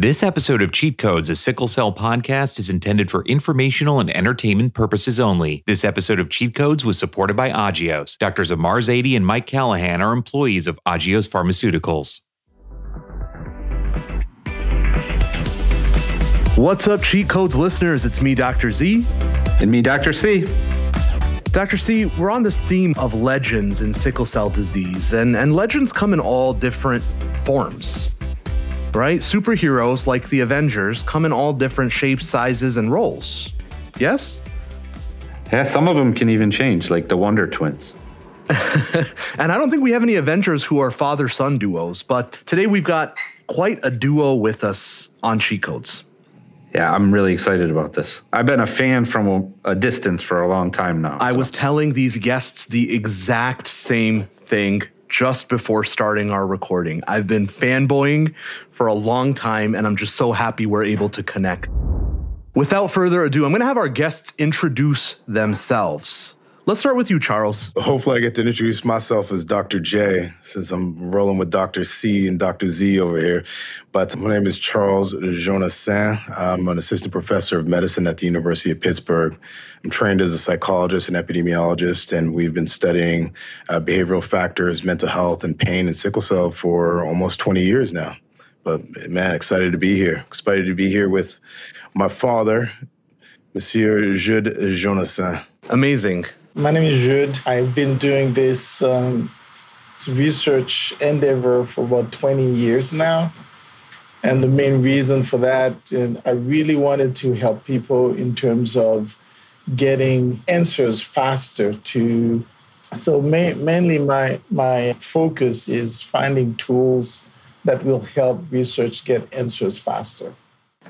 This episode of Cheat Codes, a sickle cell podcast, is intended for informational and entertainment purposes only. This episode of Cheat Codes was supported by Agios. Doctors Ahmar Zaidi and Mike Callaghan are employees of Agios Pharmaceuticals. What's up, Cheat Codes listeners? It's me, Dr. Z. And me, Dr. C. Dr. C, we're on this theme of legends in sickle cell disease, and, and legends come in all different forms, right? Superheroes like the Avengers come in all different shapes, sizes, and roles. Yes? Yeah, some of them can even change, like the Wonder Twins. and I don't think we have any Avengers who are father son duos, but today we've got quite a duo with us on Cheat Codes. Yeah, I'm really excited about this. I've been a fan from a, distance for a long time now. I so. was telling these guests the exact same thing just before starting our recording. I've been fanboying for a long time, and I'm just so happy we're able to connect. Without further ado, I'm going to have our guests introduce themselves. Let's start with you, Charles. Hopefully, I get to introduce myself as Dr. J, since I'm rolling with Dr. C and Dr. Z over here. But my name is Charles Jonassaint. I'm an assistant professor of medicine at the University of Pittsburgh. I'm trained as a psychologist and epidemiologist, and we've been studying uh, behavioral factors, mental health, and pain in sickle cell for almost 20 years now. But man, excited to be here. Excited to be here with my father, Monsieur Jude Jonassaint. Amazing. My name is Jude. I've been doing this um, research endeavor for about 20 years now. And the main reason for that, and I really wanted to help people in terms of getting answers faster to. So ma- mainly my my focus is finding tools that will help research get answers faster.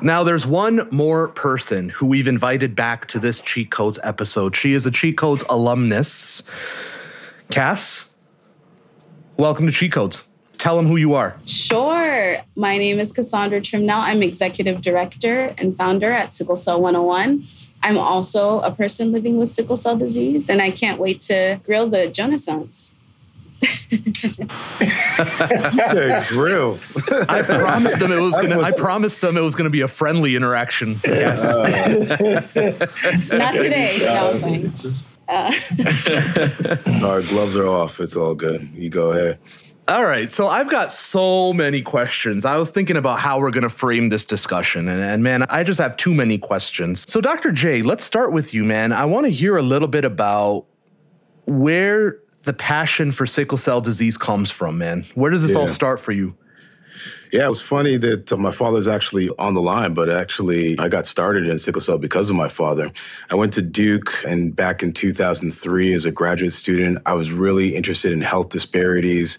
Now, there's one more person who we've invited back to this Cheat Codes episode. She is a Cheat Codes alumnus. Cass, welcome to Cheat Codes. Tell them who you are. Sure. My name is Cassandra Trimnell. I'm executive director and founder at Sickle Cell 101. I'm also a person living with sickle cell disease, and I can't wait to grill the Jonassaints. grill. I promised them it was gonna. I promised them it was gonna be a friendly interaction. Yes. Not today. No, Uh. Our gloves are off. It's all good. You go ahead. All right, so I've got so many questions. I was thinking about how we're going to frame this discussion, and, and, man, I just have too many questions. So, Dr. J, let's start with you, man. I want to hear a little bit about where the passion for sickle cell disease comes from, man. Where does this yeah. all start for you? Yeah, it was funny that uh, my father's actually on the line, but actually, I got started in sickle cell because of my father. I went to Duke, and back in 2003, as a graduate student, I was really interested in health disparities,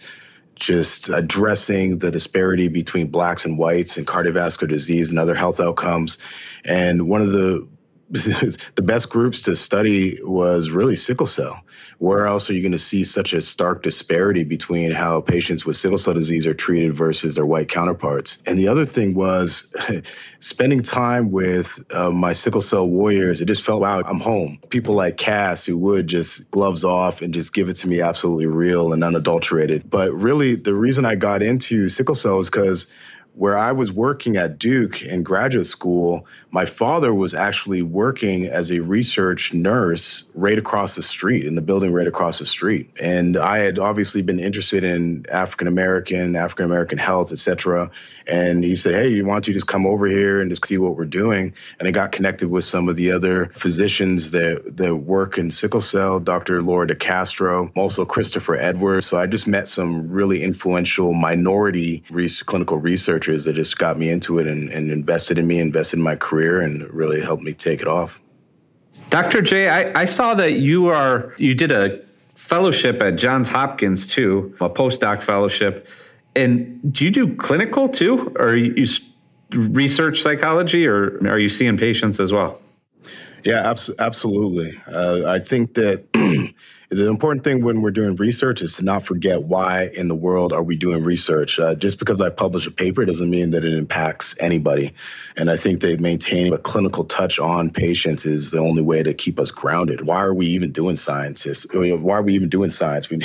just addressing the disparity between blacks and whites and cardiovascular disease and other health outcomes. And one of the the best groups to study was really sickle cell. Where else are you going to see such a stark disparity between how patients with sickle cell disease are treated versus their white counterparts? And the other thing was spending time with uh, my sickle cell warriors. It just felt, wow, I'm home. People like Cass who would just gloves off and just give it to me absolutely real and unadulterated. But really, the reason I got into sickle cell is because where I was working at Duke in graduate school, my father was actually working as a research nurse right across the street in the building right across the street. And I had obviously been interested in African American, African American health, et cetera. And he said, Hey, why don't you just come over here and just see what we're doing? And I got connected with some of the other physicians that, that work in sickle cell, Dr. Laura DeCastro, also Christopher Edwards. So I just met some really influential minority clinical researchers that just got me into it and, and invested in me, invested in my career career and really helped me take it off. Dr. J, I, I saw that you are you did a fellowship at Johns Hopkins too, a postdoc fellowship. And do you do clinical too, or you research psychology, or are you seeing patients as well? Yeah, abs- absolutely. Uh, I think that the important thing when we're doing research is to not forget why in the world are we doing research. Uh, just because I publish a paper doesn't mean that it impacts anybody. And I think that maintaining a clinical touch on patients is the only way to keep us grounded. Why are we even doing science? Why are we even doing science?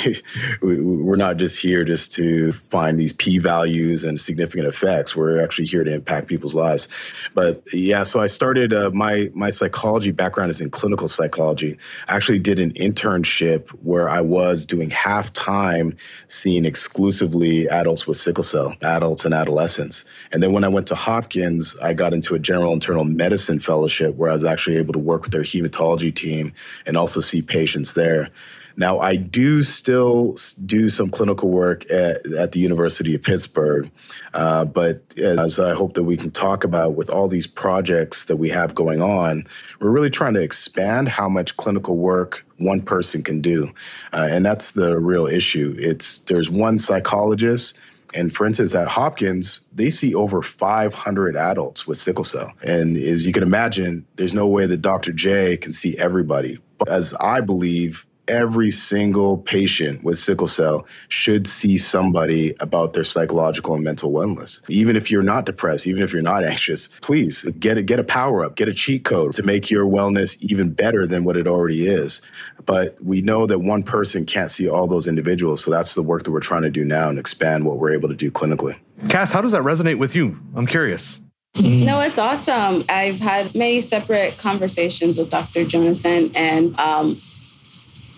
We, we're not just here just to find these p values and significant effects. We're actually here to impact people's lives. But yeah, so I started uh, my my psychology background is in clinical psychology. I actually did an internship where I was doing half time seeing exclusively adults with sickle cell, adults and adolescents. And then when I went to Hopkins, I got into a general internal medicine fellowship where I was actually able to work with their hematology team and also see patients there. Now, I do still do some clinical work at, at the University of Pittsburgh, uh, but as I hope that we can talk about with all these projects that we have going on, we're really trying to expand how much clinical work one person can do, uh, and that's the real issue. It's there's one psychologist. And for instance, at Hopkins, they see over 500 adults with sickle cell. And as you can imagine, there's no way that Dr. J can see everybody. But as I believe, every single patient with sickle cell should see somebody about their psychological and mental wellness. Even if you're not depressed, even if you're not anxious, please get a, get a power up, get a cheat code to make your wellness even better than what it already is. But we know that one person can't see all those individuals. So that's the work that we're trying to do now and expand what we're able to do clinically. Cass, how does that resonate with you? I'm curious. No, it's awesome. I've had many separate conversations with Dr. Jonassaint, and um,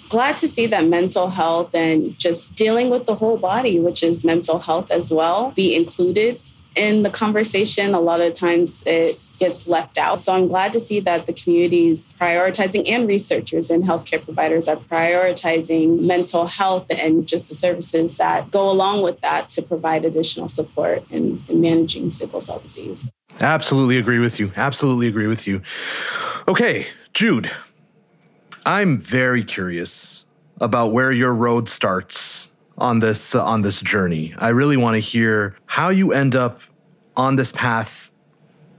glad to see that mental health and just dealing with the whole body, which is mental health as well, be included in the conversation. A lot of times it gets left out. So I'm glad to see that the community is prioritizing and researchers and healthcare providers are prioritizing mental health and just the services that go along with that to provide additional support in, in managing sickle cell disease. Absolutely agree with you. Absolutely agree with you. Okay, Jude, I'm very curious about where your road starts on this uh, on this journey. I really want to hear how you end up on this path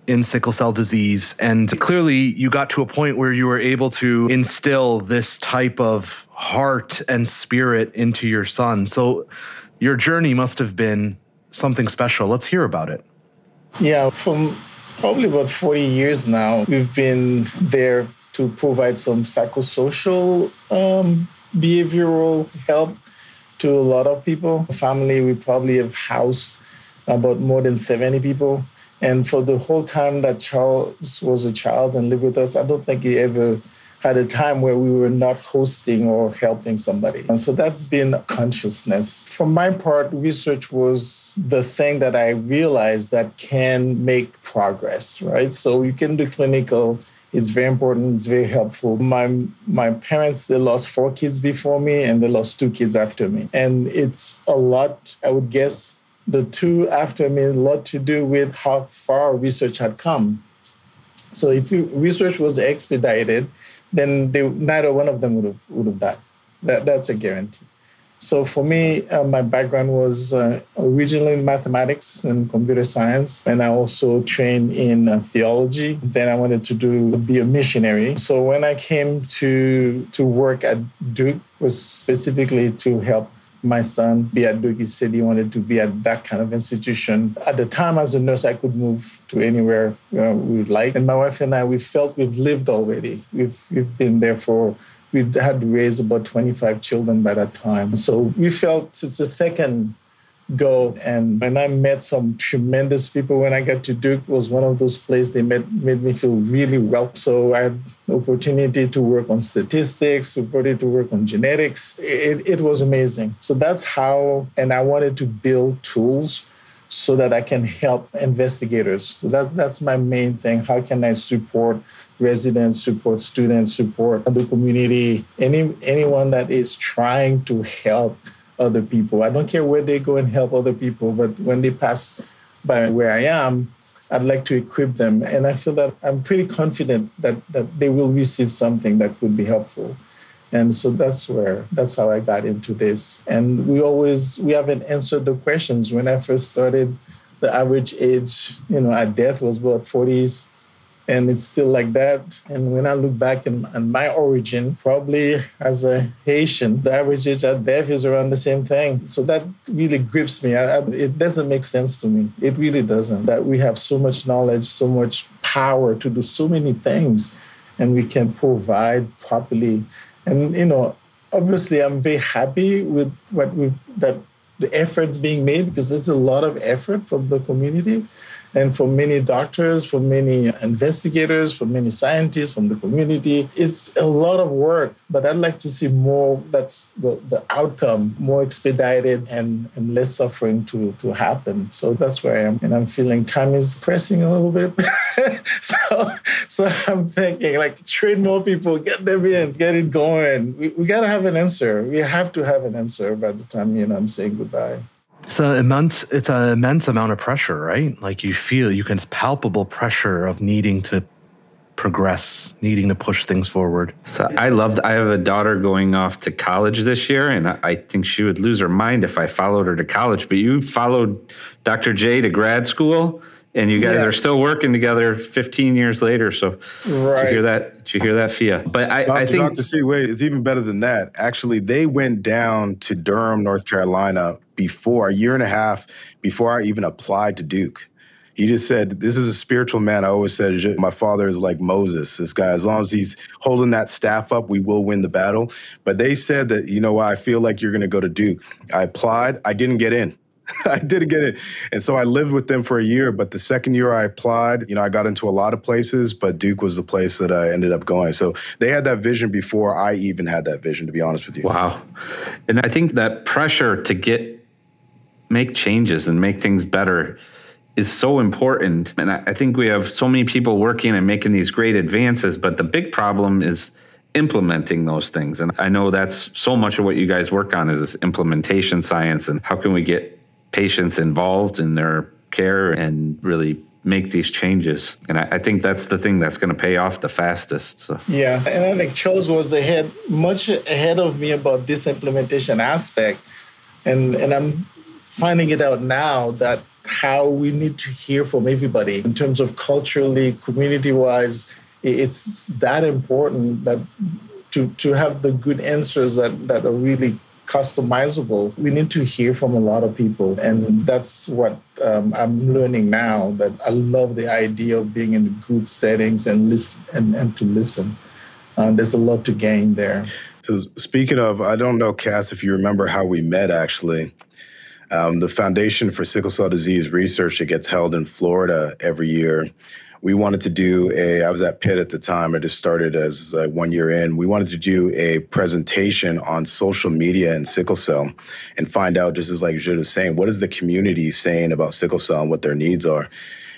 in sickle cell disease and clearly you got to a point where you were able to instill this type of heart and spirit into your son. So your journey must have been something special. Let's hear about it. Yeah, from probably about 40 years now, we've been there to provide some psychosocial um, behavioral help to a lot of people. Family, we probably have housed about more than 70 people. And for the whole time that Charles was a child and lived with us, I don't think he ever had a time where we were not hosting or helping somebody. And so that's been consciousness. For my part, research was the thing that I realized that can make progress, right? So you can do clinical it's very important. It's very helpful. My my parents they lost four kids before me, and they lost two kids after me. And it's a lot. I would guess the two after me a lot to do with how far research had come. So if research was expedited, then they, neither one of them would have would have died. That that's a guarantee. So for me, uh, my background was uh, originally in mathematics and computer science, and I also trained in uh, theology. Then I wanted to do be a missionary. So when I came to to work at Duke, was specifically to help my son be at. He said he wanted to be at that kind of institution. At the time, as a nurse, I could move to anywhere you know, we would like. And my wife and I, we felt we've lived already. We've we've been there for we had raised about 25 children by that time. So we felt it's a second go. And when I met some tremendous people when I got to Duke, was one of those places they made, made me feel really well. So I had opportunity to work on statistics, opportunity to work on genetics. It, it was amazing. So that's how, and I wanted to build tools so that I can help investigators. So that, that's my main thing. How can I support residents, support students, support the community, any anyone that is trying to help other people. I don't care where they go and help other people, but when they pass by where I am, I'd like to equip them. And I feel that I'm pretty confident that, that they will receive something that could be helpful. And so that's where that's how I got into this. And we always we haven't answered the questions. When I first started, the average age, you know, at death was about 40s and it's still like that. And when I look back in, my origin, probably as a Haitian, the average age at death is around the same thing. So that really grips me. I, I, it doesn't make sense to me. It really doesn't. That we have so much knowledge, so much power to do so many things, and we can provide properly. And you know, obviously, I'm very happy with what we that the efforts being made because there's a lot of effort from the community and for many doctors, for many investigators, for many scientists from the community, it's a lot of work. But I'd like to see more that's the, the outcome, more expedited and, and less suffering to, to happen. So that's where I am. And I'm feeling time is pressing a little bit. so, so I'm thinking like train more people, get them in, get it going. We, we got to have an answer. We have to have an answer by the time, you know, I'm saying goodbye. It's an immense, it's an immense amount of pressure, right? Like you feel, you can, it's palpable pressure of needing to progress, needing to push things forward. So I love, I have a daughter going off to college this year, and I think she would lose her mind if I followed her to college. But you followed Dr. J to grad school and you guys yes. are still working together 15 years later. So, right. did you hear that? Did you hear that, Fia? But I, Dr. I think Dr. C. Wait, it's even better than that. Actually, they went down to Durham, North Carolina, before a year and a half before I even applied to Duke. He just said, "This is a spiritual man." I always said, "My father is like Moses. This guy, as long as he's holding that staff up, we will win the battle." But they said that, you know, I feel like you're going to go to Duke. I applied. I didn't get in. I didn't get it. And so I lived with them for a year. But the second year I applied, you know, I got into a lot of places, but Duke was the place that I ended up going. So they had that vision before I even had that vision, to be honest with you. Wow. And I think that pressure to get, make changes and make things better is so important. And I think we have so many people working and making these great advances, but the big problem is implementing those things. And I know that's so much of what you guys work on is implementation science and how can we get patients involved in their care and really make these changes. And I, I think that's the thing that's going to pay off the fastest. So. Yeah, and I think Charles was ahead, much ahead of me about this implementation aspect, and and I'm finding it out now that how we need to hear from everybody in terms of culturally, community-wise. It's that important that to to have the good answers that that are really customizable, we need to hear from a lot of people. And that's what um, I'm learning now that I love the idea of being in group settings and listen and, and to listen. Uh, there's a lot to gain there. So speaking of, I don't know, Cass, if you remember how we met actually. Um, the Foundation for Sickle Cell Disease Research that gets held in Florida every year. We wanted to do a i was at pitt at the time i just started as uh, one year in. We wanted to do a presentation on social media and sickle cell and find out just as like Jude was saying what is the community saying about sickle cell and what their needs are.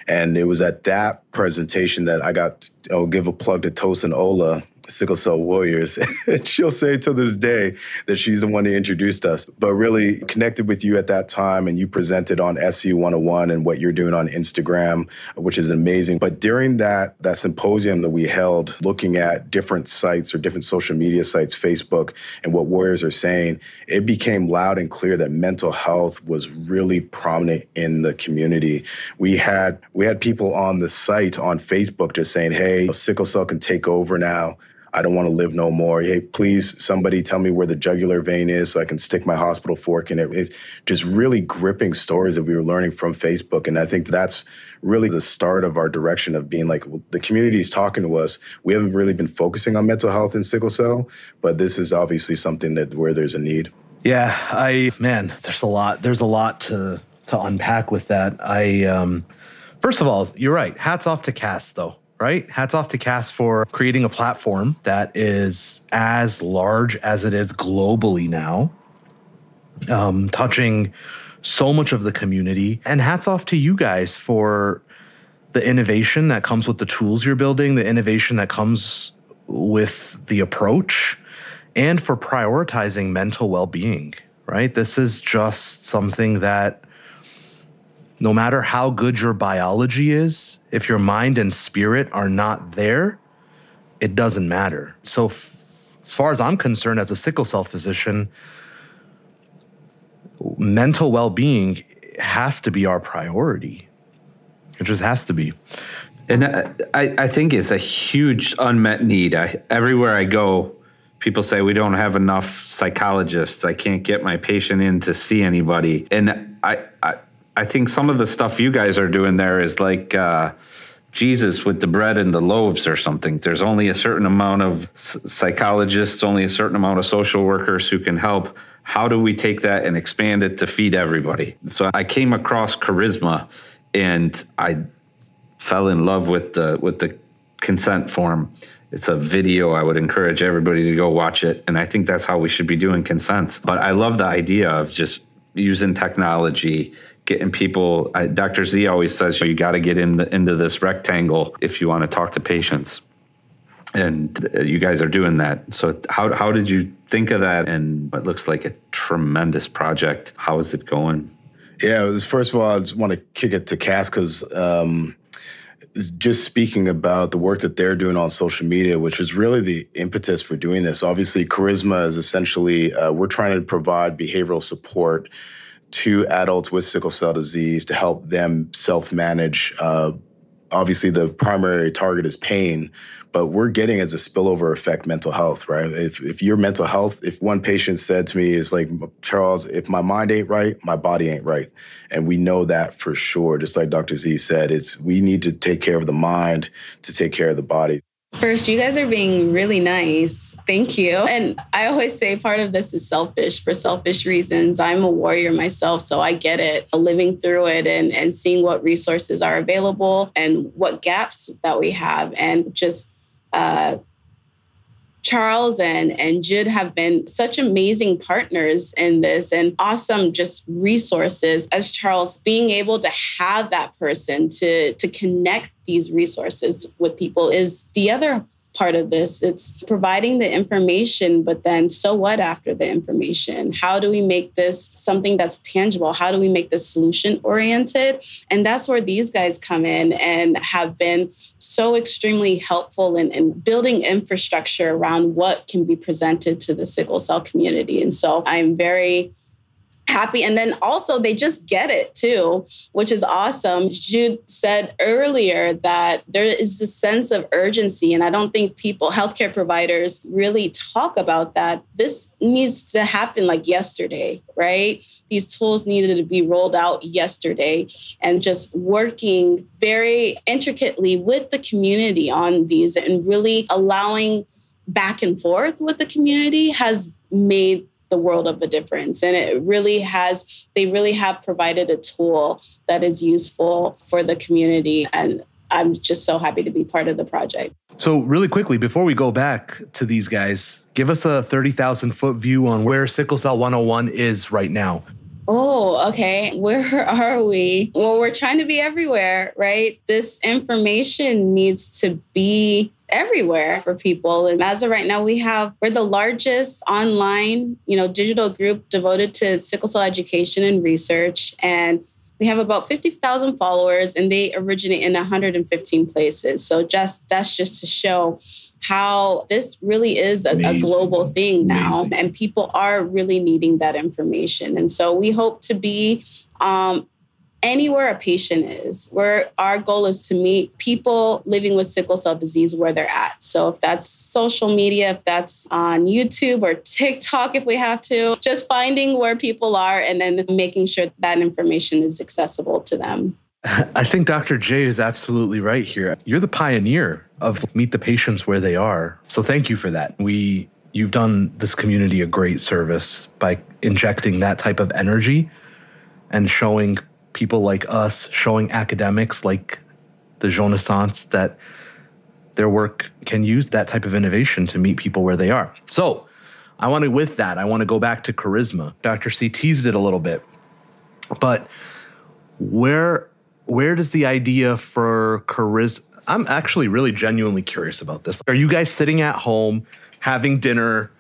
And it was at that presentation that i got i'll give a plug to tosin ola sickle cell warriors. and She'll say to this day that she's the one who introduced us, but really connected with you at that time and you presented on SU 101 and what you're doing on Instagram, which is amazing. But during that that symposium that we held looking at different sites or different social media sites, Facebook and what warriors are saying, it became loud and clear that mental health was really prominent in the community. We had we had people on the site on Facebook just saying, "Hey, sickle cell can take over now." I don't want to live no more. Hey, please, somebody tell me where the jugular vein is so I can stick my hospital fork in it. It's just really gripping stories that we were learning from Facebook. And I think that's really the start of our direction of being like, well, the community is talking to us. We haven't really been focusing on mental health and sickle cell, but this is obviously something that where there's a need. Yeah, I, man, there's a lot, there's a lot to, to unpack with that. I, um, first of all, you're right. Hats off to Cass though right? Hats off to Cass for creating a platform that is as large as it is globally now, um, touching so much of the community. And hats off to you guys for the innovation that comes with the tools you're building, the innovation that comes with the approach, and for prioritizing mental well being, right? This is just something that no matter how good your biology is, if your mind and spirit are not there, it doesn't matter. So, f- far as I'm concerned, as a sickle cell physician, mental well being has to be our priority. It just has to be. And I, I think it's a huge unmet need. I, everywhere I go, people say we don't have enough psychologists. I can't get my patient in to see anybody. And I, I, I think some of the stuff you guys are doing there is like uh, Jesus with the bread and the loaves or something. There's only a certain amount of psychologists, only a certain amount of social workers who can help. How do we take that and expand it to feed everybody? So I came across CaRISMA and I fell in love with the with the consent form. It's a video. I would encourage everybody to go watch it. And I think that's how we should be doing consents. But I love the idea of just using technology, getting people. I, Dr. Z always says you got to get in the, into this rectangle if you want to talk to patients. And uh, you guys are doing that. So, how, how did you think of that? And it looks like a tremendous project. How is it going? Yeah, was, first of all, I just want to kick it to Cass because um, just speaking about the work that they're doing on social media, which is really the impetus for doing this. Obviously, CaRISMA is essentially, uh, we're trying to provide behavioral support to adults with sickle cell disease to help them self manage. Uh, obviously, the primary target is pain, but we're getting as a spillover effect mental health, right? If, if your mental health, if one patient said to me is like, Charles, if my mind ain't right, my body ain't right. And we know that for sure. Just like Dr. Z said, it's we need to take care of the mind to take care of the body. First, you guys are being really nice. Thank you. And I always say part of this is selfish for selfish reasons. I'm a warrior myself, so I get it. Living through it and, and seeing what resources are available and what gaps that we have, and just uh, Charles and, and Jude have been such amazing partners in this and awesome just resources as Charles being able to have that person to to connect these resources with people is the other part of this. It's providing the information, but then so what after the information? How do we make this something that's tangible? How do we make this solution oriented? And that's where these guys come in and have been so extremely helpful in, in building infrastructure around what can be presented to the sickle cell community. And so I'm very happy. And then also, they just get it too, which is awesome. Jude said earlier that there is a sense of urgency. And I don't think people, healthcare providers, really talk about that. This needs to happen like yesterday, right? These tools needed to be rolled out yesterday and just working very intricately with the community on these and really allowing back and forth with the community has made the world of a difference. And it really has, they really have provided a tool that is useful for the community. And I'm just so happy to be part of the project. So, really quickly, before we go back to these guys, give us a 30,000 foot view on where Sickle Cell 101 is right now. Oh, okay. Where are we? Well, we're trying to be everywhere, right? This information needs to be everywhere for people. And as of right now, we have we're the largest online, you know, digital group devoted to sickle cell education and research. And we have about 50,000 followers and they originate in 115 places. So just that's just to show how this really is a, a global thing now Amazing. and people are really needing that information. And so we hope to be um, anywhere a patient is, where our goal is to meet people living with sickle cell disease where they're at. So if that's social media, if that's on YouTube or TikTok, if we have to, just finding where people are and then making sure that information is accessible to them. I think Dr. J is absolutely right here. You're the pioneer of meet the patients where they are. So thank you for that. We you've done this community a great service by injecting that type of energy and showing people like us, showing academics like the Jonassaints that their work can use that type of innovation to meet people where they are. So, I want to, with that, I want to go back to CaRISMA. Dr. C teased it a little bit, but where where does the idea for CaRISMA? I'm actually really genuinely curious about this. Are you guys sitting at home having dinner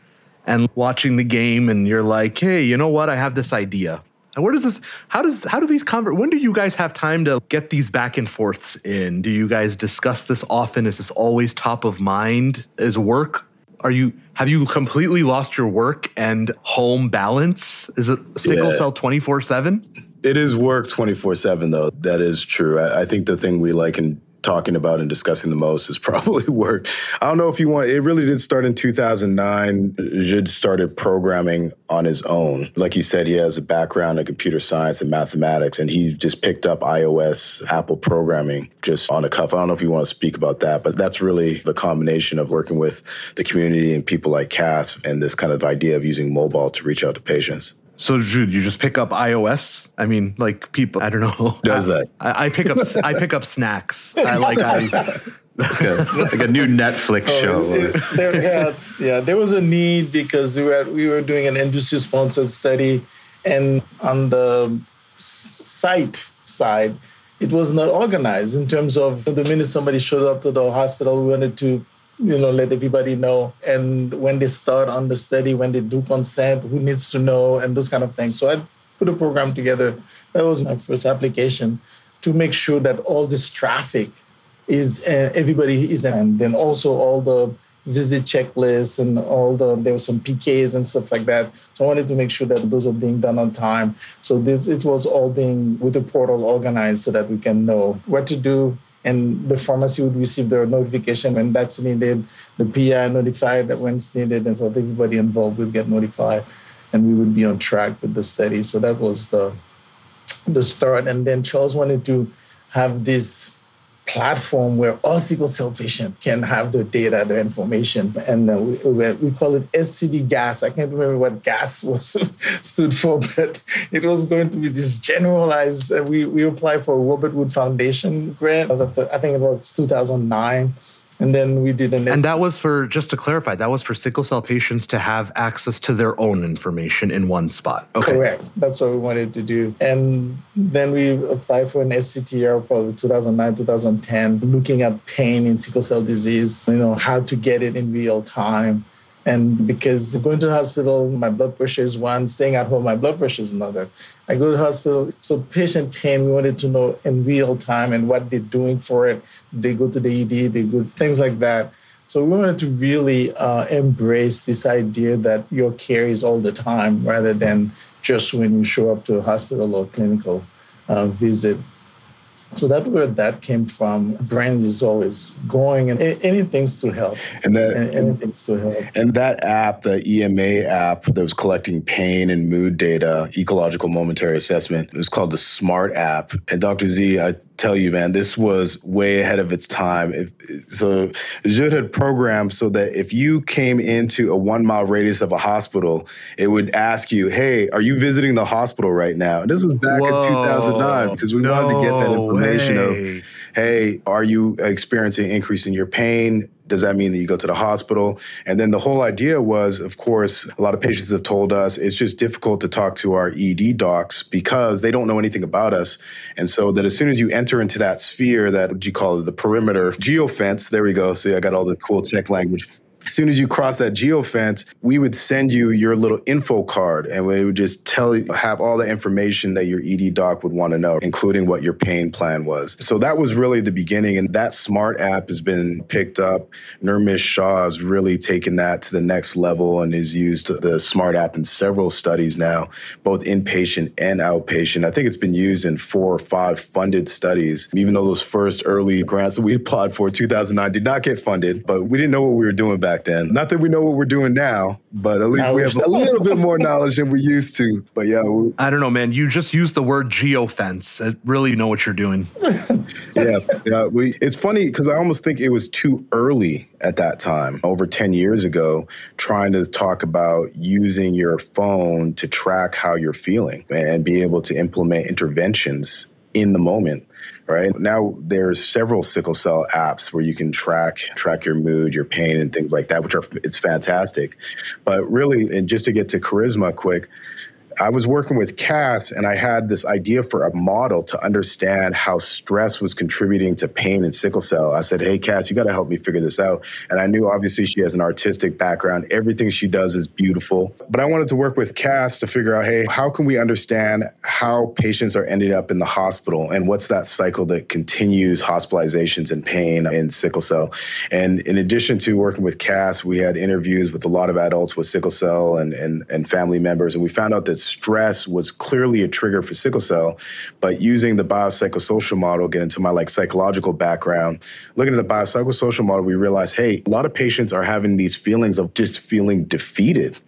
and watching the game, and you're like, hey, you know what? I have this idea. And where does this? How does? How do these convert? When do you guys have time to get these back and forths in? Do you guys discuss this often? Is this always top of mind? Is work? Are you? Have you completely lost your work and home balance? Is it single yeah. cell twenty four seven? It is work twenty four seven though. That is true. I, I think the thing we like in talking about and discussing the most is probably work. I don't know if you want, it really did start in 2009. Jude started programming on his own. Like he said, he has a background in computer science and mathematics, and he just picked up iOS, Apple programming just on a cuff. I don't know if you want to speak about that, but that's really the combination of working with the community and people like Cass and this kind of idea of using mobile to reach out to patients. So Jude, you just pick up iOS? I mean, like people, I don't know. Does that? I, I pick up I pick up snacks. I like I like, a, like a new Netflix oh, show. It, there, yeah, yeah, there was a need because we were we were doing an industry sponsored study, and on the site side, it was not organized in terms of the minute somebody showed up to the hospital, we wanted to you know, let everybody know. And when they start on the study, when they do consent, who needs to know, and those kind of things. So I put a program together. That was my first application to make sure that all this traffic is uh, everybody is, and then also all the visit checklists and all the there were some PKs and stuff like that. So I wanted to make sure that those are being done on time. So this it was all being with the portal organized so that we can know what to do and the pharmacy would receive their notification when that's needed. The PI notified that when it's needed, and everybody involved would get notified, and we would be on track with the study. So that was the the start. And then Charles wanted to have this platform where all sickle cell patients can have their data, their information, and uh, we, we, call it SCD GAS. I can't remember what GAS was stood for, but it was going to be this generalized. Uh, we we applied for a Robert Wood Foundation grant. I think it was 2009 and then we did an. And that was for, just to clarify, that was for sickle cell patients to have access to their own information in one spot. Okay. Correct. That's what we wanted to do. And then we applied for an SCTR probably 2009, 2010, looking at pain in sickle cell disease, you know, how to get it in real time and because going to the hospital, my blood pressure is one, staying at home, my blood pressure is another. I go to the hospital, so patient pain, we wanted to know in real time and what they're doing for it. They go to the ED, they go, things like that. So we wanted to really uh, embrace this idea that your care is all the time rather than just when you show up to a hospital or clinical uh, visit. So that's where that came from. Brand is always going and anything's to help. And that anything's to help. And that app, the EMA app that was collecting pain and mood data, ecological momentary assessment, it was called the Smart app. And Dr. Z, I tell you, man, this was way ahead of its time. If, so Jude had programmed so that if you came into a one mile radius of a hospital, it would ask you, hey, are you visiting the hospital right now? And this was back Whoa, in 2009 because we no wanted to get that information way. of, hey, are you experiencing increase in your pain? Does that mean that you go to the hospital? And then the whole idea was, of course, a lot of patients have told us it's just difficult to talk to our ED docs because they don't know anything about us. And so that as soon as you enter into that sphere, that what you call it, the perimeter geofence, there we go. See, I got all the cool tech language as soon as you cross that geofence, we would send you your little info card and we would just tell you, have all the information that your ED doc would want to know, including what your pain plan was. So that was really the beginning. And that smart app has been picked up. Nirmish Shah has really taken that to the next level and has used the smart app in several studies now, both inpatient and outpatient. I think it's been used in four or five funded studies, even though those first early grants that we applied for in 2009 did not get funded, but we didn't know what we were doing back back then. Not that we know what we're doing now, but at least we have a little bit more knowledge than we used to. But yeah, we, I don't know, man. You just used the word geofence. It really know what you're doing. yeah, yeah. We. It's funny because I almost think it was too early at that time, over ten years ago, trying to talk about using your phone to track how you're feeling and be able to implement interventions in the moment right? Now there's several sickle cell apps where you can track track your mood, your pain, and things like that, which are it's fantastic. But really, and just to get to CaRISMA quick, I was working with Cass and I had this idea for a model to understand how stress was contributing to pain and sickle cell. I said, Hey, Cass, you got to help me figure this out. And I knew obviously she has an artistic background. Everything she does is beautiful. But I wanted to work with Cass to figure out, Hey, how can we understand how patients are ending up in the hospital and what's that cycle that continues hospitalizations and pain in sickle cell? And in addition to working with Cass, we had interviews with a lot of adults with sickle cell and, and, and family members. And we found out that stress was clearly a trigger for sickle cell. But using the biopsychosocial model, get into my like psychological background, looking at the biopsychosocial model, we realized, hey, a lot of patients are having these feelings of just feeling defeated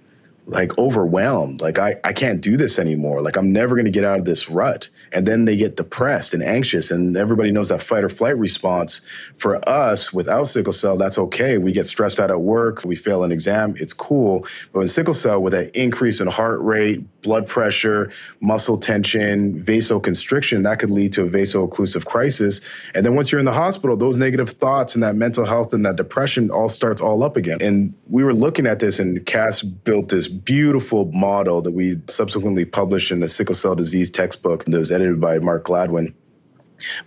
like overwhelmed. Like I, I can't do this anymore. Like i'm never going to get out of this rut. And then they get depressed and anxious and everybody knows that fight or flight response for us without sickle cell that's okay. We get stressed out at work we fail an exam it's cool. But in sickle cell with that increase in heart rate blood pressure muscle tension vasoconstriction that could lead to a vaso-occlusive crisis. And then once you're in the hospital those negative thoughts and that mental health and that depression all starts all up again. And we were looking at this and cass built this beautiful model that we subsequently published in the sickle cell disease textbook that was edited by Mark Gladwin.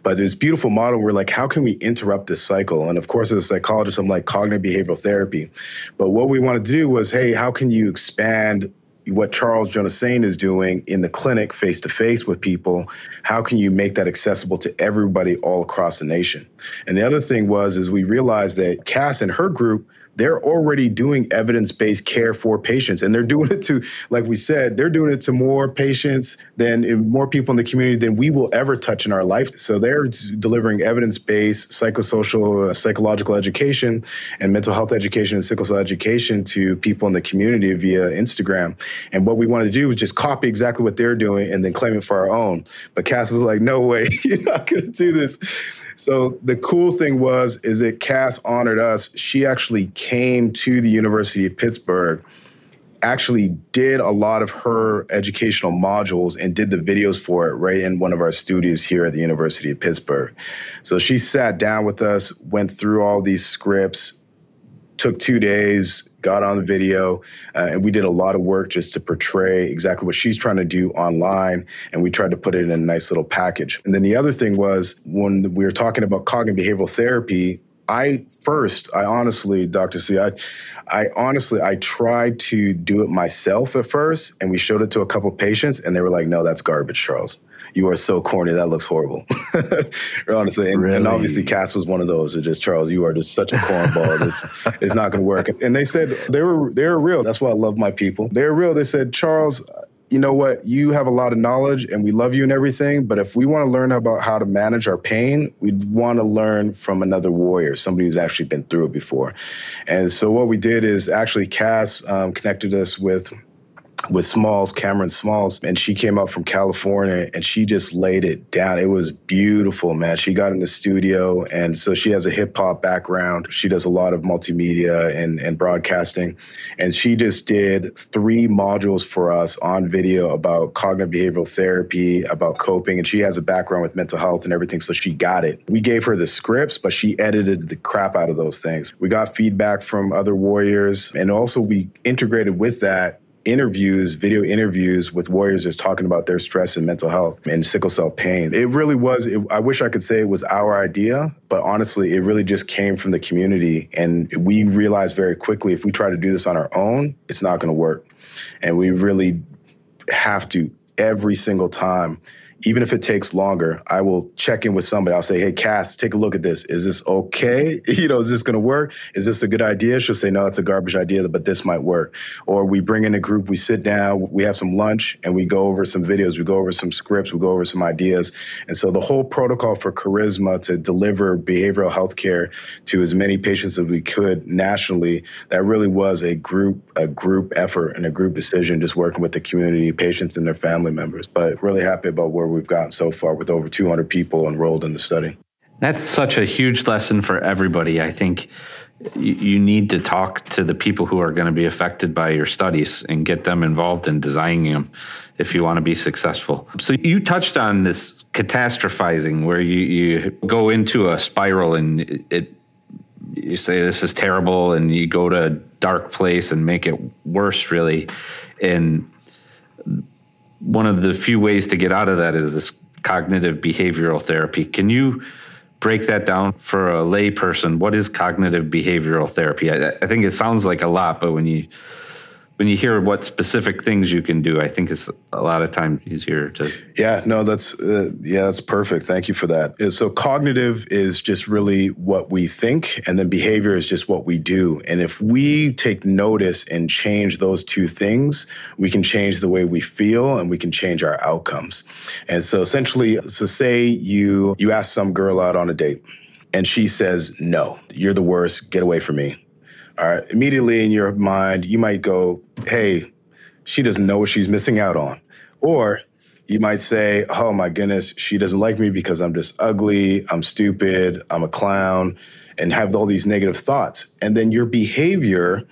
But this beautiful model, we're like, how can we interrupt this cycle? And of course, as a psychologist, I'm like cognitive behavioral therapy. But what we wanted to do was, hey, how can you expand what Charles Jonassaint is doing in the clinic face to face with people, how can you make that accessible to everybody all across the nation? And the other thing was is we realized that Cass and her group they're already doing evidence-based care for patients and they're doing it to like we said they're doing it to more patients than more people in the community than we will ever touch in our life. So they're delivering evidence-based psychosocial uh, psychological education and mental health education and sickle cell education to people in the community via instagram. And what we wanted to do was just copy exactly what they're doing and then claim it for our own. But cass was like no way you're not going to do this so the cool thing was is that Cass honored us. She actually came to the University of Pittsburgh, actually did a lot of her educational modules and did the videos for it right in one of our studios here at the University of Pittsburgh. So she sat down with us, went through all these scripts, took two days, got on the video, uh, and we did a lot of work just to portray exactly what she's trying to do online. And we tried to put it in a nice little package. And then the other thing was when we were talking about cognitive behavioral therapy, I first, I honestly, Dr. C, I, I honestly, I tried to do it myself at first, and we showed it to a couple patients, and they were like, "No, that's garbage, Charles." You are so corny. That looks horrible. Honestly. And, really? and, obviously Cass was one of those. It just, Charles, you are just such a cornball. it's, it's not going to work. And they said they were, they were real. That's why I love my people. They're real. They said, Charles, you know what? You have a lot of knowledge and we love you and everything. But if we want to learn about how to manage our pain, we want to learn from another warrior, somebody who's actually been through it before. And so what we did is actually Cass um, connected us with with Smalls, Cameron Smalls, and she came up from California and she just laid it down. It was beautiful, man. She got in the studio, and so she has a hip hop background. She does a lot of multimedia and, and broadcasting, and she just did three modules for us on video about cognitive behavioral therapy, about coping, and she has a background with mental health and everything, so she got it. We gave her the scripts, but she edited the crap out of those things. We got feedback from other warriors, and also we integrated with that interviews, video interviews with warriors just talking about their stress and mental health and sickle cell pain. It really was, it, I wish I could say it was our idea, but honestly, it really just came from the community. And we realized very quickly if we try to do this on our own, it's not going to work. And we really have to every single time even if it takes longer, I will check in with somebody. I'll say, hey, Cass, take a look at this. Is this okay? You know, is this going to work? Is this a good idea? She'll say, no, it's a garbage idea, but this might work. Or we bring in a group, we sit down, we have some lunch, and we go over some videos, we go over some scripts, we go over some ideas. And so the whole protocol for CaRISMA to deliver behavioral health care to as many patients as we could nationally, that really was a group, a group effort and a group decision, just working with the community, patients and their family members. But really happy about where where we've gotten so far with over 200 people enrolled in the study. That's such a huge lesson for everybody. I think you need to talk to the people who are going to be affected by your studies and get them involved in designing them if you want to be successful. So you touched on this catastrophizing where you, you go into a spiral and it, you say this is terrible and you go to a dark place and make it worse really and one of the few ways to get out of that is this cognitive behavioral therapy. Can you break that down for a layperson? What is cognitive behavioral therapy? I, I, think it sounds like a lot, but when you when you hear what specific things you can do, I think it's a lot of times easier to. Yeah, no, that's uh, yeah, that's perfect. Thank you for that. So cognitive is just really what we think, and then behavior is just what we do. And if we take notice and change those two things, we can change the way we feel, and we can change our outcomes. And so essentially, so say you you ask some girl out on a date, and she says, "No, you're the worst. Get away from me." All right, immediately in your mind, you might go, hey, she doesn't know what she's missing out on. Or you might say, oh my goodness, she doesn't like me because I'm just ugly, I'm stupid, I'm a clown, and have all these negative thoughts. And then your behavior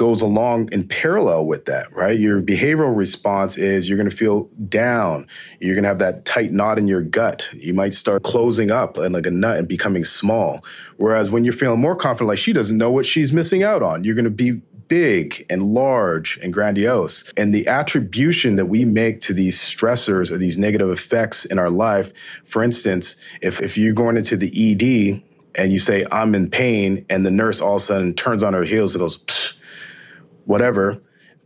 goes along in parallel with that, right? Your behavioral response is you're going to feel down. You're going to have that tight knot in your gut. You might start closing up and like a nut and becoming small. Whereas when you're feeling more confident, like she doesn't know what she's missing out on, you're going to be big and large and grandiose. And the attribution that we make to these stressors or these negative effects in our life, for instance, if, if you're going into the ED and you say, I'm in pain, and the nurse all of a sudden turns on her heels and goes, whatever,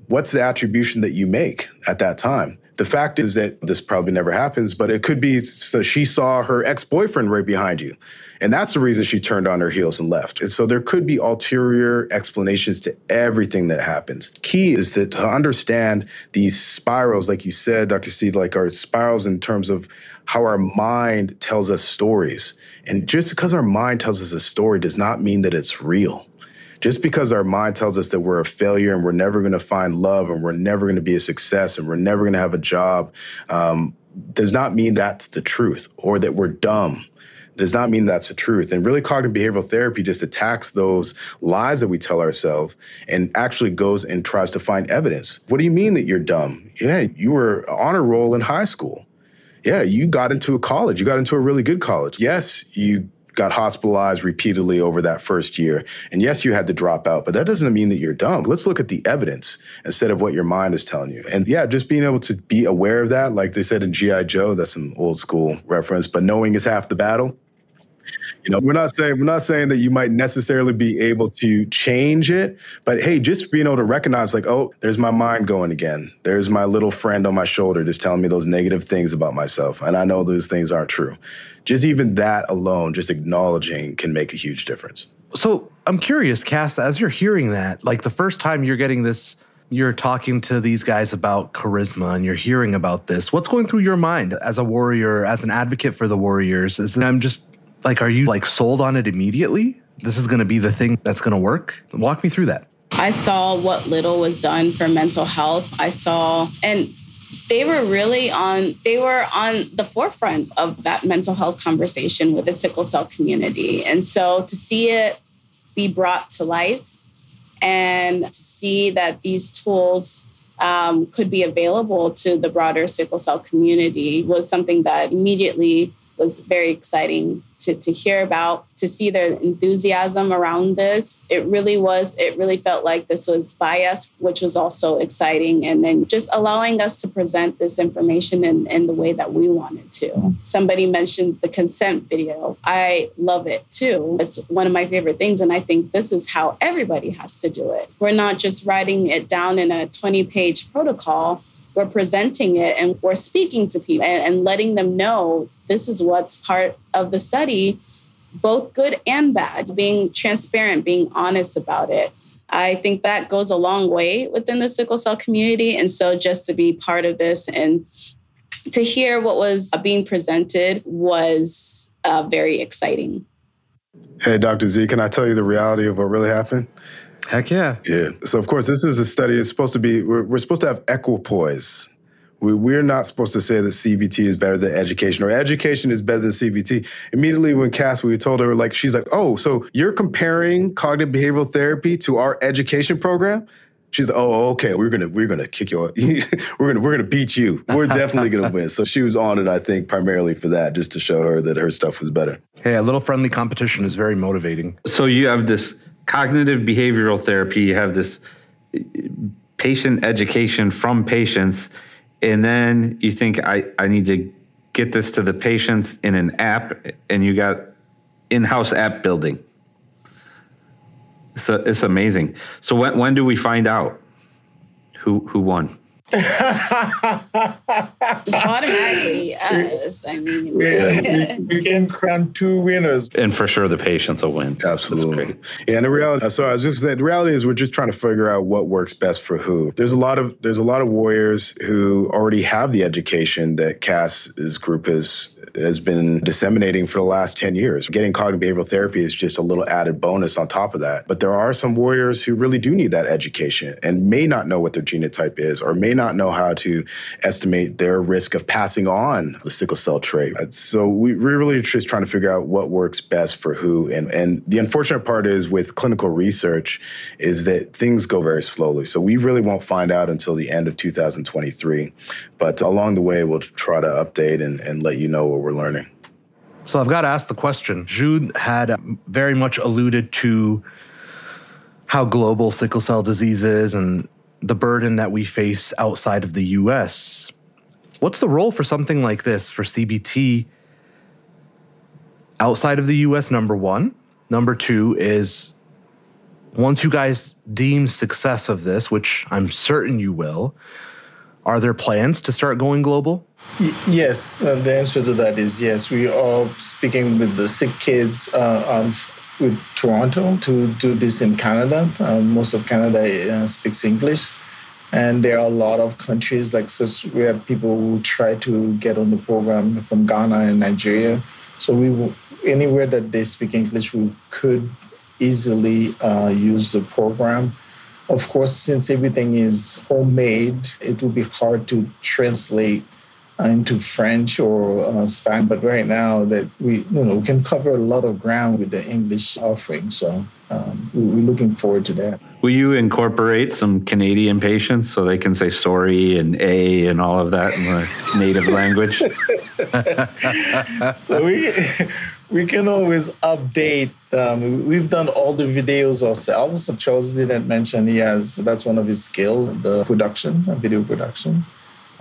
what's the attribution that you make at that time? The fact is that this probably never happens, but it could be so she saw her ex boyfriend right behind you. And that's the reason she turned on her heels and left. And so there could be ulterior explanations to everything that happens. Key is that to understand these spirals, like you said, Dr. Steve, like our spirals in terms of how our mind tells us stories. And just because our mind tells us a story does not mean that it's real. Just because our mind tells us that we're a failure and we're never going to find love and we're never going to be a success and we're never going to have a job um, does not mean that's the truth or that we're dumb does not mean that's the truth. And really, cognitive behavioral therapy just attacks those lies that we tell ourselves and actually goes and tries to find evidence. What do you mean that you're dumb? Yeah, you were on a roll in high school. Yeah, you got into a college. You got into a really good college. Yes, you got hospitalized repeatedly over that first year. And yes, you had to drop out, but that doesn't mean that you're dumb. Let's look at the evidence instead of what your mind is telling you. And yeah, just being able to be aware of that, like they said in G.I. Joe, that's an old school reference, but knowing is half the battle you know, we're not saying we're not saying that you might necessarily be able to change it, but hey, just being able to recognize like, oh, there's my mind going again. There's my little friend on my shoulder just telling me those negative things about myself, and I know those things aren't true. Just even that alone, just acknowledging can make a huge difference. So, I'm curious, Cass, as you're hearing that, like the first time you're getting this you're talking to these guys about CaRISMA and you're hearing about this. What's going through your mind as a warrior, as an advocate for the Warriors? Is that I'm just like, are you like sold on it immediately? This is going to be the thing that's going to work? Walk me through that. I saw what little was done for mental health. I saw, and they were really on they were on the forefront of that mental health conversation with the sickle cell community and so to see it be brought to life and to see that these tools um, could be available to the broader sickle cell community was something that immediately was very exciting to, to hear about, to see the enthusiasm around this. It really was, it really felt like this was by us, which was also exciting. And then just allowing us to present this information in, in the way that we wanted to. Somebody mentioned the consent video. I love it too. It's one of my favorite things. And I think this is how everybody has to do it. We're not just writing it down in a 20 page protocol we're presenting it and we're speaking to people and, and, letting them know this is what's part of the study, both good and bad, being transparent, being honest about it. I think that goes a long way within the sickle cell community. And so just to be part of this and to hear what was being presented was uh, very exciting. Hey, Dr. Z, can I tell you the reality of what really happened? Heck yeah. Yeah. So, of course, this is a study. It's supposed to be, we're, we're supposed to have equipoise. We, we're not supposed to say that CBT is better than education or education is better than CBT. Immediately when Cass, we told her, like, she's like, oh, so you're comparing cognitive behavioral therapy to our education program? She's like, oh, okay, we're gonna we're gonna kick you. we're gonna we're gonna beat you. We're definitely gonna win. So she was on it, I think, primarily for that, just to show her that her stuff was better. Hey, a little friendly competition is very motivating. So you have this cognitive behavioral therapy, you have this patient education from patients, and then you think, I, I need to get this to the patients in an app, and you got in house app building. So it's amazing. So when, when do we find out? Who who won? Automatically us. I mean, we, we, can crown two winners, and for sure the patients will win. Absolutely. Yeah, and the reality. So I was just saying, the reality is we're just trying to figure out what works best for who. There's a lot of there's a lot of warriors who already have the education that Cass's group has has been disseminating for the last 10 years. Getting cognitive behavioral therapy is just a little added bonus on top of that. But there are some warriors who really do need that education and may not know what their genotype is or may not know how to estimate their risk of passing on the sickle cell trait. Uh, so we, we're really just trying to figure out what works best for who. And, and the unfortunate part is with clinical research is that things go very slowly. So we really won't find out until the end of 2023. But along the way, we'll try to update and, and let you know what we're learning. So I've got to ask the question. Jude had um, very much alluded to how global sickle cell disease is and the burden that we face outside of the US. What's the role for something like this for CBT outside of the US, number one? Number two is once you guys deem success of this, which I'm certain you will, are there plans to start going global? Y- yes, uh, the answer to that is yes. We are speaking with the sick kids uh, of Toronto to do this in Canada. Uh, most of Canada uh, speaks English. And there are a lot of countries like so we have people who try to get on the program from Ghana and Nigeria. So we anywhere that they speak English, we could easily uh, use the program. Of course, since everything is homemade, it will be hard to translate into French or uh, Spanish. But right now, that we you know we can cover a lot of ground with the English offering. So um, we're looking forward to that. Will you incorporate some Canadian patients so they can say sorry and a and all of that in the native language? so we we can always update. Um, we've done all the videos ourselves. Charles didn't mention he has that's one of his skill, the production, video production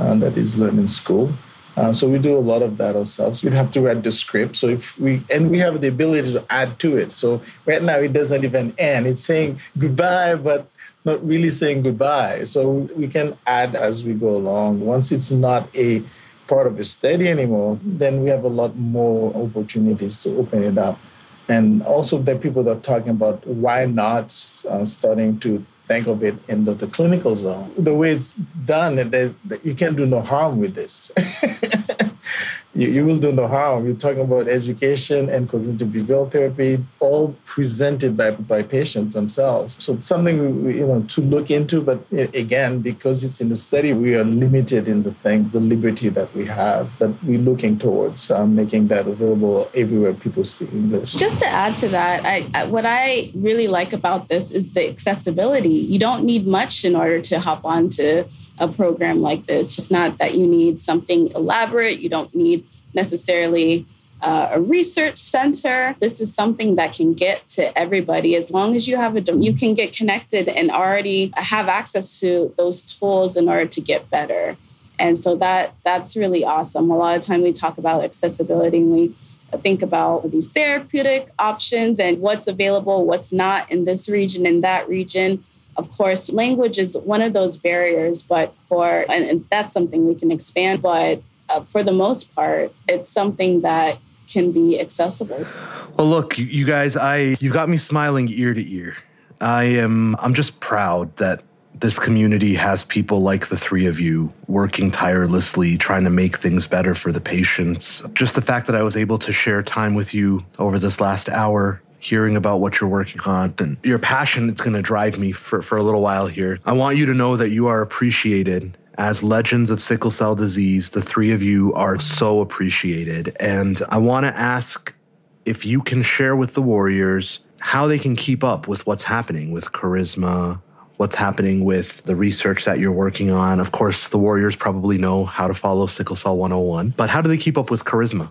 uh, that is learned in school. Uh, so we do a lot of that ourselves. We'd have to write the script. So if we and we have the ability to add to it. So right now it doesn't even end. It's saying goodbye, but not really saying goodbye. So we can add as we go along. Once it's not a part of the study anymore, then we have a lot more opportunities to open it up. And also the people that are talking about why not uh, starting to think of it in the, the clinical zone. The way it's done, that, you can do no harm with this. you, you will do no harm. You're talking about education and cognitive behavioral therapy, all presented by, by patients themselves. So something you know to look into. But again, because it's in the study, we are limited in the thing, the liberty that we have. But we're looking towards um, making that available everywhere people speak English. Just to add to that, I, I, what I really like about this is the accessibility. You don't need much in order to hop on to a program like this. Just not that you need something elaborate, you don't need necessarily uh, a research center. This is something that can get to everybody as long as you have a you can get connected and already have access to those tools in order to get better. And so that that's really awesome. A lot of time we talk about accessibility and we think about these therapeutic options and what's available, what's not in this region and that region. Of course, language is one of those barriers, but for, and that's something we can expand, but uh, for the most part, it's something that can be accessible. Well, look, you guys, I you got me smiling ear to ear. I am I'm just proud that this community has people like the three of you working tirelessly trying to make things better for the patients. Just the fact that I was able to share time with you over this last hour hearing about what you're working on and your passion it's going to drive me for, for a little while here. I want you to know that you are appreciated as legends of sickle cell disease. The three of you are so appreciated. And i want to ask if you can share with the warriors how they can keep up with what's happening with CaRISMA what's happening with the research that you're working on. Of course the warriors probably know how to follow sickle cell 101 but how do they keep up with CaRISMA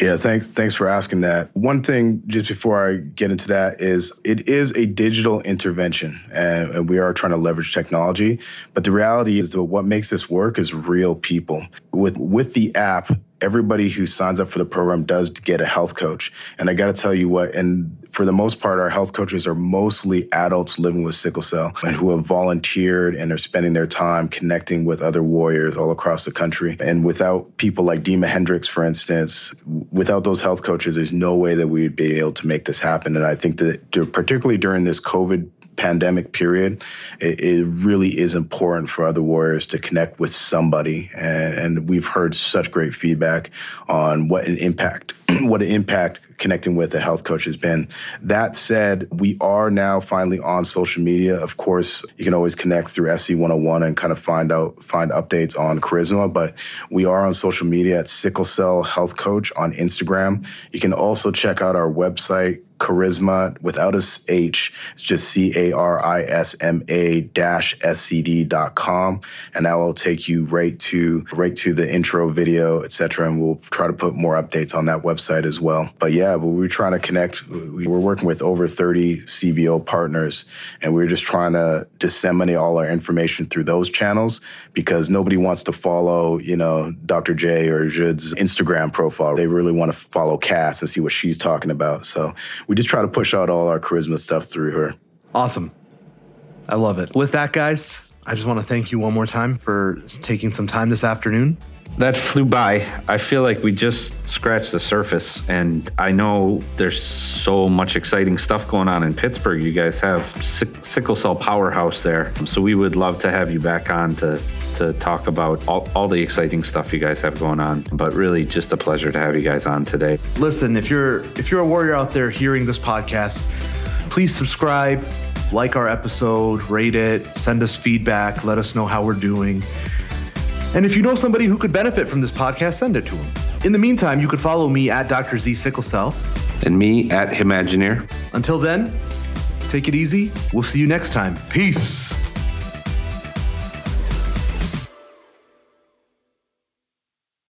yeah, thanks. Thanks for asking that. One thing, just before I get into that, is it is a digital intervention, and, and we are trying to leverage technology. But the reality is that what makes this work is real people. With with the app, everybody who signs up for the program does get a health coach. And I got to tell you what, and for the most part, our health coaches are mostly adults living with sickle cell and who have volunteered and are spending their time connecting with other warriors all across the country. And without people like Dima Hendricks, for instance, without those health coaches, there's no way that we would be able to make this happen. And I think that particularly during this COVID pandemic period, it, it, really is important for other warriors to connect with somebody. And, and we've heard such great feedback on what an impact, what an impact connecting with a health coach has been. That said, we are now finally on social media. Of course, you can always connect through SC 101 and kind of find out find updates on CaRISMA, but we are on social media at Sickle Cell Health Coach on Instagram. You can also check out our website CaRISMA without a H. It's just C A R I S M A dash com. And that will take you right to right to the intro video, etc. And we'll try to put more updates on that website as well. But yeah, but we're trying to connect. We're working with over 30 CBO partners, and we're just trying to disseminate all our information through those channels because nobody wants to follow, you know, Dr. J or Jude's Instagram profile. They really want to follow Cass and see what she's talking about. So we just try to push out all our CaRISMA stuff through her. Awesome. I love it. With that, guys, I just want to thank you one more time for taking some time this afternoon. That flew by. I feel like we just scratched the surface, and I know there's so much exciting stuff going on in Pittsburgh. You guys have sickle cell powerhouse there, so we would love to have you back on to to talk about all, all the exciting stuff you guys have going on. But really, just a pleasure to have you guys on today. Listen, if you're if you're a warrior out there hearing this podcast, please subscribe, like our episode, rate it, send us feedback, let us know how we're doing. And if you know somebody who could benefit from this podcast, send it to them. In the meantime, you could follow me at Dr. Z Sickle Cell. And me at Imagineer. Until then, take it easy. We'll see you next time. Peace.